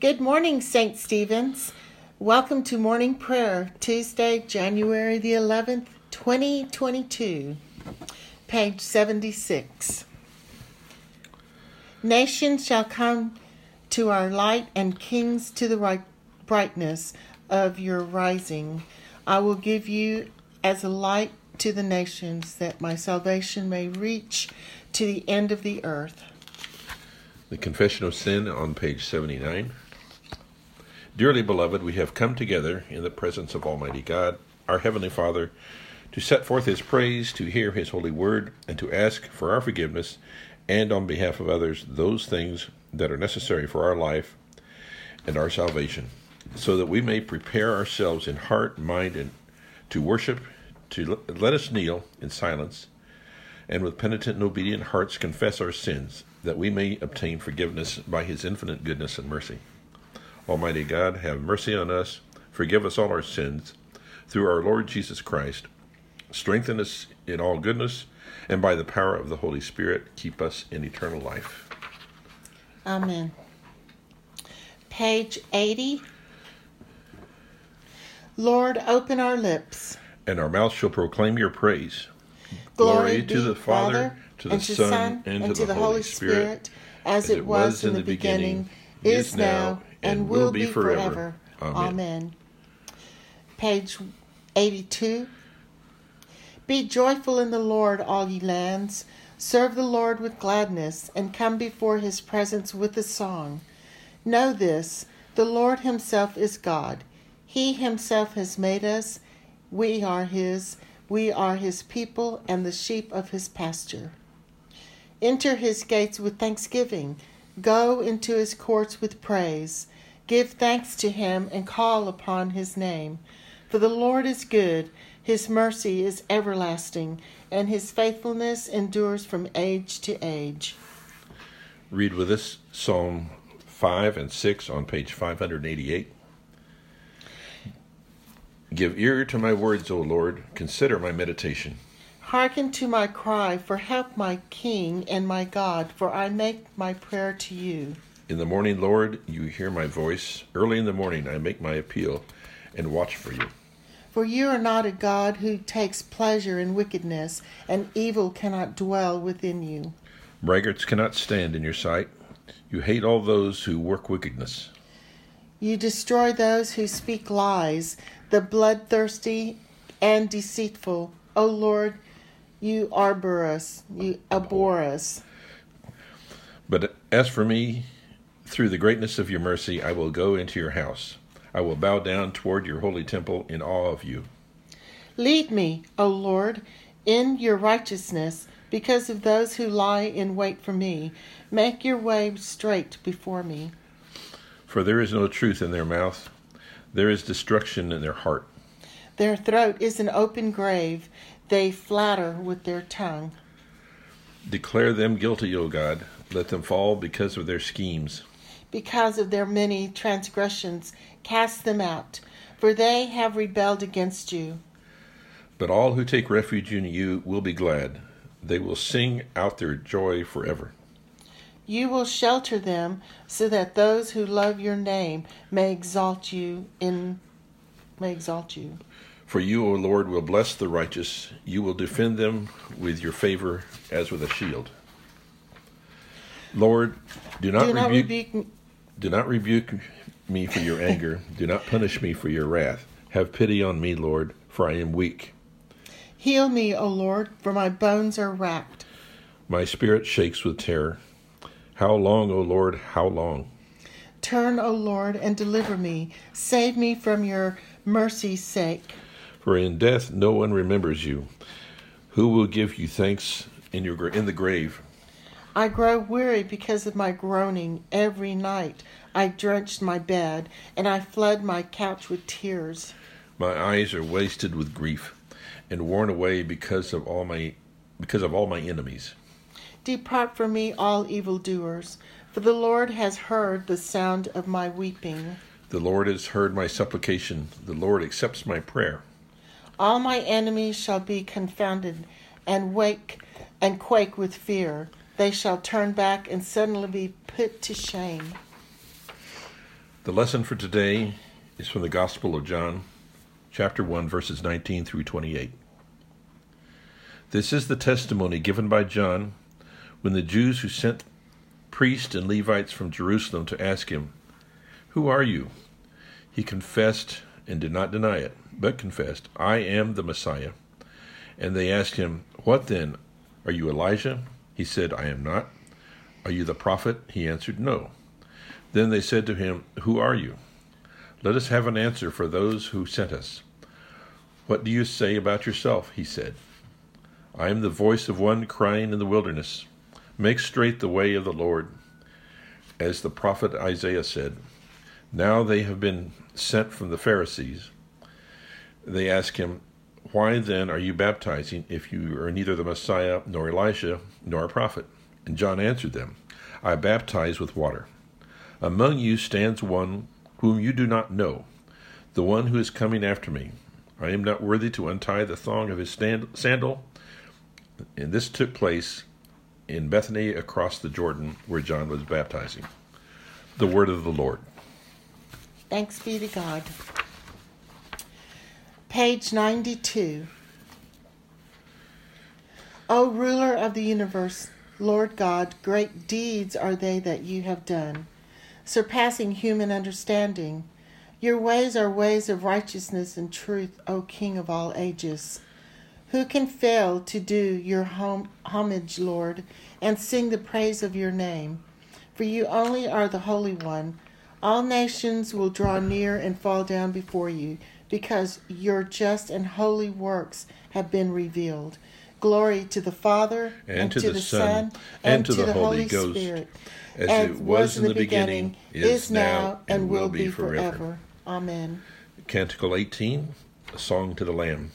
Good morning, St. Stephen's. Welcome to morning prayer, Tuesday, January the 11th, 2022. Page 76. Nations shall come to our light, and kings to the right brightness of your rising. I will give you as a light to the nations, that my salvation may reach to the end of the earth. The Confession of Sin on page 79. Dearly beloved, we have come together in the presence of Almighty God, our Heavenly Father, to set forth His praise, to hear His holy word, and to ask for our forgiveness, and on behalf of others, those things that are necessary for our life and our salvation, so that we may prepare ourselves in heart, mind, and to worship, to let us kneel in silence, and with penitent and obedient hearts confess our sins, that we may obtain forgiveness by His infinite goodness and mercy. Almighty God, have mercy on us, forgive us all our sins, through our Lord Jesus Christ. Strengthen us in all goodness, and by the power of the Holy Spirit, keep us in eternal life. Amen. Page 80. Lord, open our lips. And our mouth shall proclaim your praise. Glory, to the Father, to the Son, and to the Holy Spirit, as it was in the beginning, is now, and will be forever. Amen. Page 82. Be joyful in the Lord, all ye lands. Serve the Lord with gladness, and come before his presence with a song. Know this the Lord himself is God. He himself has made us. We are his. We are his people and the sheep of his pasture. Enter his gates with thanksgiving. Go into his courts with praise. Give thanks to him and call upon his name. For the Lord is good, his mercy is everlasting, and his faithfulness endures from age to age. Read with us Psalm 5 and 6 on page 588. Give ear to my words, O Lord. Consider my meditation. Hearken to my cry for help, my King and my God, for I make my prayer to you. In the morning, Lord, you hear my voice. Early in the morning, I make my appeal and watch for you. For you are not a God who takes pleasure in wickedness, and evil cannot dwell within you. Braggarts cannot stand in your sight. You hate all those who work wickedness. You destroy those who speak lies, the bloodthirsty and deceitful. O Lord, you arbor us, you abhor us. But as for me, through the greatness of your mercy, I will go into your house. I will bow down toward your holy temple in awe of you. Lead me, O Lord, in your righteousness, because of those who lie in wait for me. Make your way straight before me. For there is no truth in their mouth, there is destruction in their heart. Their throat is an open grave, they flatter with their tongue. Declare them guilty, O God. Let them fall because of their schemes. Because of their many transgressions, cast them out, for they have rebelled against you. But all who take refuge in you will be glad. They will sing out their joy forever. You will shelter them so that those who love your name may exalt you in may exalt you. For you, O Lord, will bless the righteous. You will defend them with your favor as with a shield. Lord, do not, Do not rebuke, rebuke me. Do not rebuke me for your anger. do not punish me for your wrath. Have pity on me, Lord, for I am weak. Heal me, O Lord, for my bones are racked. My spirit shakes with terror. How long, O Lord, how long? Turn, O Lord, and deliver me. Save me from your mercy's sake. For in death no one remembers you. Who will give you thanks in your in the grave? I grow weary because of my groaning every night. I drenched my bed, and I flood my couch with tears. My eyes are wasted with grief, and worn away because of all my because of all my enemies. Depart from me, all evildoers, for the Lord has heard the sound of my weeping. The Lord has heard my supplication. The Lord accepts my prayer. All my enemies shall be confounded and wake and quake with fear. They shall turn back and suddenly be put to shame. The lesson for today is from the Gospel of John, chapter 1, verses 19 through 28. This is the testimony given by John when the Jews who sent priests and Levites from Jerusalem to ask him, Who are you? He confessed and did not deny it, but confessed, I am the Messiah. And they asked him, What then? Are you Elijah? He said, I am not. Are you the prophet? He answered, No. Then they said to him, Who are you? Let us have an answer for those who sent us. What do you say about yourself? He said. I am the voice of one crying in the wilderness, Make straight the way of the Lord. As the prophet Isaiah said, Now they have been sent from the Pharisees. They ask him, Why then are you baptizing if you are neither the Messiah, nor Elijah, nor a prophet? And John answered them, I baptize with water. Among you stands one whom you do not know, the one who is coming after me. I am not worthy to untie the thong of his sandal. And this took place in Bethany across the Jordan where John was baptizing. The word of the Lord. Thanks be to God. Page 92. O ruler of the universe, Lord God, great deeds are they that you have done surpassing human understanding. Your ways are ways of righteousness and truth, O King of all ages. Who can fail to do your hom- homage, Lord, and sing the praise of your name? For you only are the Holy One. All nations will draw near and fall down before you, because your just and holy works have been revealed. Glory to the Father, and, and to, the, the Son, and, and to, the, the Holy, Holy Spirit as, it was in the beginning, is now, and will be forever. Amen. Canticle 18, a song to the Lamb.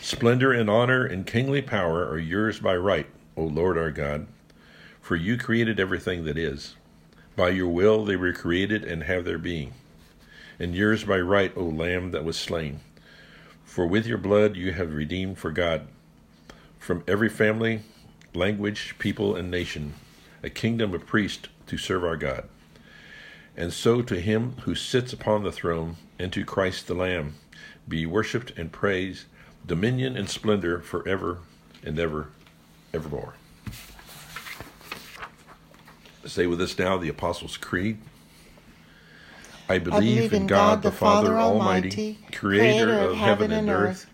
Splendor and honor and kingly power are yours by right, O Lord our God, for you created everything that is. By your will they were created and have their being. And yours by right, O Lamb that was slain. For with your blood you have redeemed for God from every family, language, people, and nation a kingdom of priests to serve our God. And so to him who sits upon the throne, and to Christ the Lamb, be worshipped and praised, dominion and splendor forever and ever, evermore. Say with us now the Apostles' Creed. I believe, I believe in God, God the Father Almighty, creator of heaven and earth.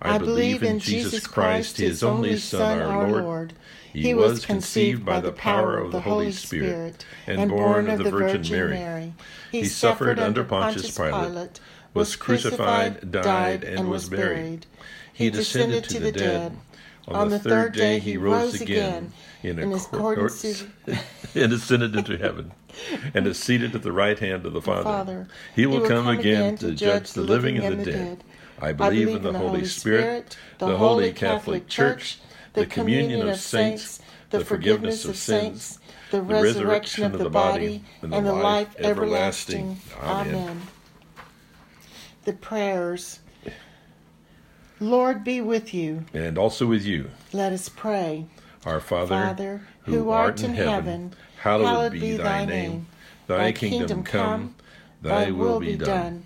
I believe in Jesus Christ, his only Son, our Lord he was conceived by the power of the Holy Spirit and born of the Virgin Mary. He suffered under Pontius Pilate, was crucified, died, and was buried. He descended to the dead. On the third day he rose again in accordance and ascended into heaven and is seated at the right hand of the Father. He will come again to judge the living and the dead. I believe in the Holy Spirit, the holy Catholic Church the communion of saints, the forgiveness of sins, the resurrection of the body, and the life everlasting. Amen. The prayers. Lord be with you. And also with you. Let us pray. Our Father, Father who art in heaven, hallowed be thy name. Thy kingdom come, thy will be done,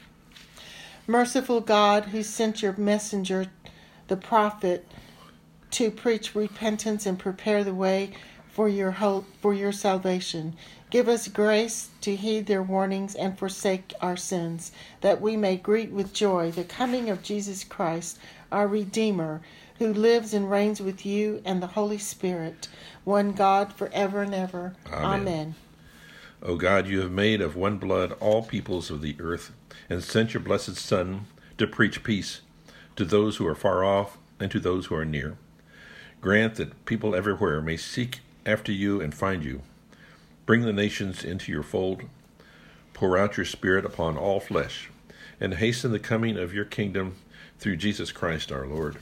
Merciful God, who sent your messenger the prophet to preach repentance and prepare the way for your hope for your salvation. Give us grace to heed their warnings and forsake our sins, that we may greet with joy the coming of Jesus Christ, our Redeemer, who lives and reigns with you and the Holy Spirit, one God forever and ever. Amen. Amen. O God, you have made of one blood all peoples of the earth, and sent your blessed Son to preach peace to those who are far off and to those who are near. Grant that people everywhere may seek after you and find you Bring the nations into your fold. Pour out your Spirit upon all flesh, and hasten the coming of your kingdom through Jesus Christ our Lord.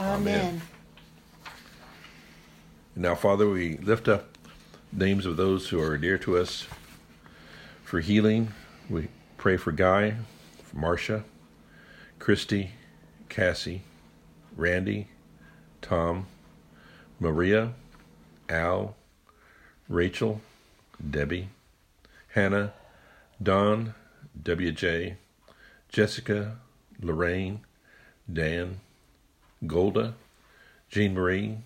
Amen. Amen. Now, Father, we lift up names of those who are dear to us for healing. We pray for Guy, for Marcia, Christy, Cassie, Randy, Tom, Maria, Al, Rachel, Debbie, Hannah, Don, WJ, Jessica, Lorraine, Dan, Golda, Jean Marie,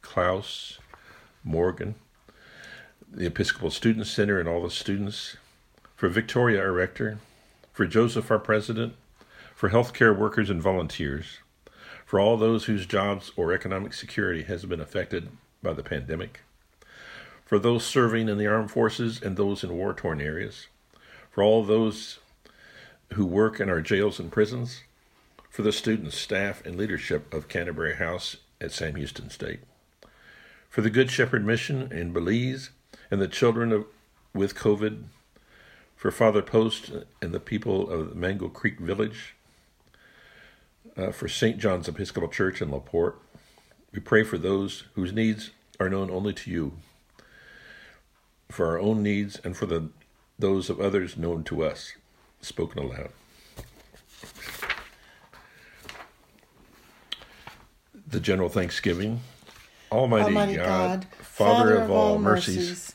Klaus, Morgan, the Episcopal Student Center and all the students, for Victoria, our rector, for Joseph, our president, for healthcare workers and volunteers, for all those whose jobs or economic security has been affected by the pandemic, for those serving in the armed forces and those in war torn areas, for all those who work in our jails and prisons, for the students, staff, and leadership of Canterbury House at Sam Houston State, for the Good Shepherd Mission in Belize and the children of, with COVID, for Father Post and the people of Mango Creek Village, uh, for St. John's Episcopal Church in LaPorte. We pray for those whose needs are known only to you for our own needs and for the those of others known to us, spoken aloud. The general thanksgiving. Almighty, Almighty God, God, Father of all mercies,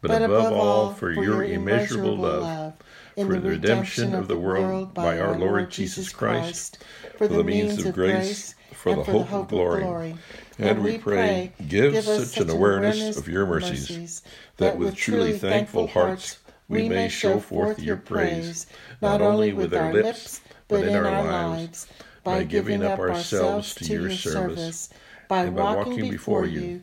but, but above all for your immeasurable love, for the redemption of the world by our Lord Jesus Christ, for the means of grace, for the hope of glory. And we pray, give such an awareness of your mercies, that with truly thankful hearts we may show forth your praise, not only with our lips, but in our lives, by giving up ourselves to your service, by walking before you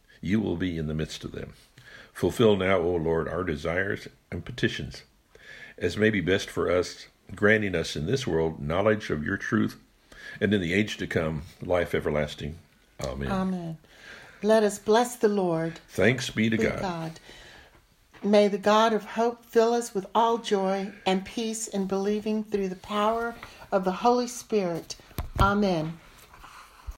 you will be in the midst of them. Fulfill now, O Lord, our desires and petitions, as may be best for us, granting us in this world knowledge of your truth, and in the age to come, life everlasting. Amen. Amen. Let us bless the Lord. Thanks be to God. God. May the God of hope fill us with all joy and peace in believing through the power of the Holy Spirit. Amen.